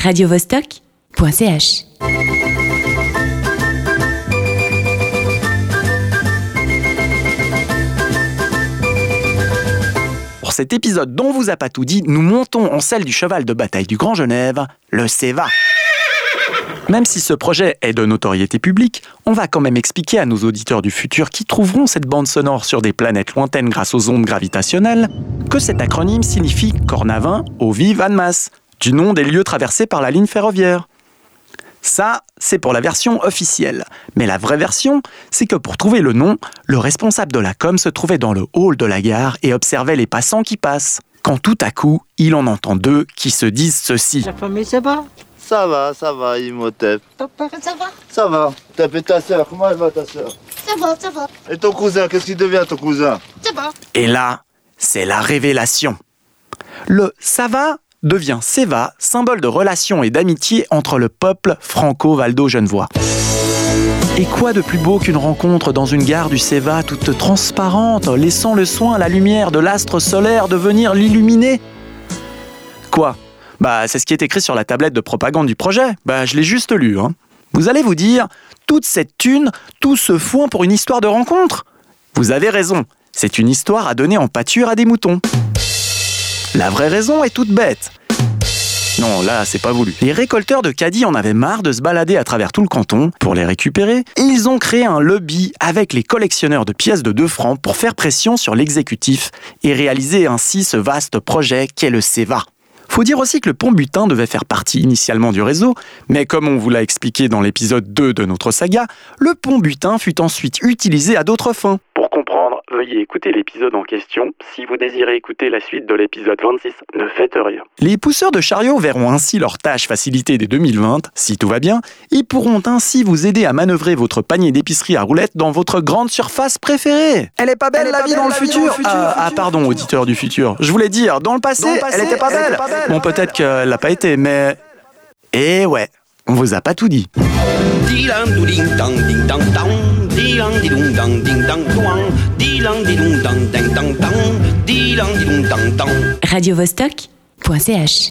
radiovostok.ch. Pour cet épisode dont vous a pas tout dit, nous montons en selle du cheval de bataille du Grand Genève, le CEVA. Même si ce projet est de notoriété publique, on va quand même expliquer à nos auditeurs du futur qui trouveront cette bande sonore sur des planètes lointaines grâce aux ondes gravitationnelles que cet acronyme signifie Cornavin, Ovive, Annemasse, du nom des lieux traversés par la ligne ferroviaire. Ça, c'est pour la version officielle. Mais la vraie version, c'est que pour trouver le nom, le responsable de la com se trouvait dans le hall de la gare et observait les passants qui passent. Quand tout à coup, il en entend deux qui se disent ceci. La famille, ça va? Ça va, ça va, Imhotep. Ton père, ça va? Ça va. T'as fait ta soeur, comment elle va ta soeur Ça va, ça va, Et ton cousin, qu'est-ce qu'il devient ton cousin? Ça va. Et là, c'est la révélation. Le ça va devient Seva, symbole de relation et d'amitié entre le peuple franco-valdo-genevois. Et quoi de plus beau qu'une rencontre dans une gare du Seva toute transparente, laissant le soin à la lumière de l'astre solaire de venir l'illuminer Quoi? Bah, c'est ce qui est écrit sur la tablette de propagande du projet. Bah, je l'ai juste lu. Hein. Vous allez vous dire, toute cette thune, tout ce foin pour une histoire de rencontre? Vous avez raison, c'est une histoire à donner en pâture à des moutons. La vraie raison est toute bête. Non, là, c'est pas voulu. Les récolteurs de caddies en avaient marre de se balader à travers tout le canton pour les récupérer, ils ont créé un lobby avec les collectionneurs de pièces de 2 francs pour faire pression sur l'exécutif et réaliser ainsi ce vaste projet qu'est le CEVA. Faut dire aussi que le pont butin devait faire partie initialement du réseau, mais comme on vous l'a expliqué dans l'épisode 2 de notre saga, le pont butin fut ensuite utilisé à d'autres fins. Veuillez écouter l'épisode en question. Si vous désirez écouter la suite de l'épisode 26, ne faites rien. Les pousseurs de chariots verront ainsi leur tâche facilitée dès 2020, si tout va bien, et pourront ainsi vous aider à manœuvrer votre panier d'épicerie à roulettes dans votre grande surface préférée. Elle est pas belle la vie dans le futur Ah, ah, pardon, auditeur du futur. Je voulais dire, dans le passé, elle était pas belle. Bon, peut-être qu'elle l'a pas été, mais... Eh ouais, on vous a pas tout dit. Dilang ding dang ding dang douang Dilang ding dang ding dang dang Dilang ding dang dang radiovostok.ch.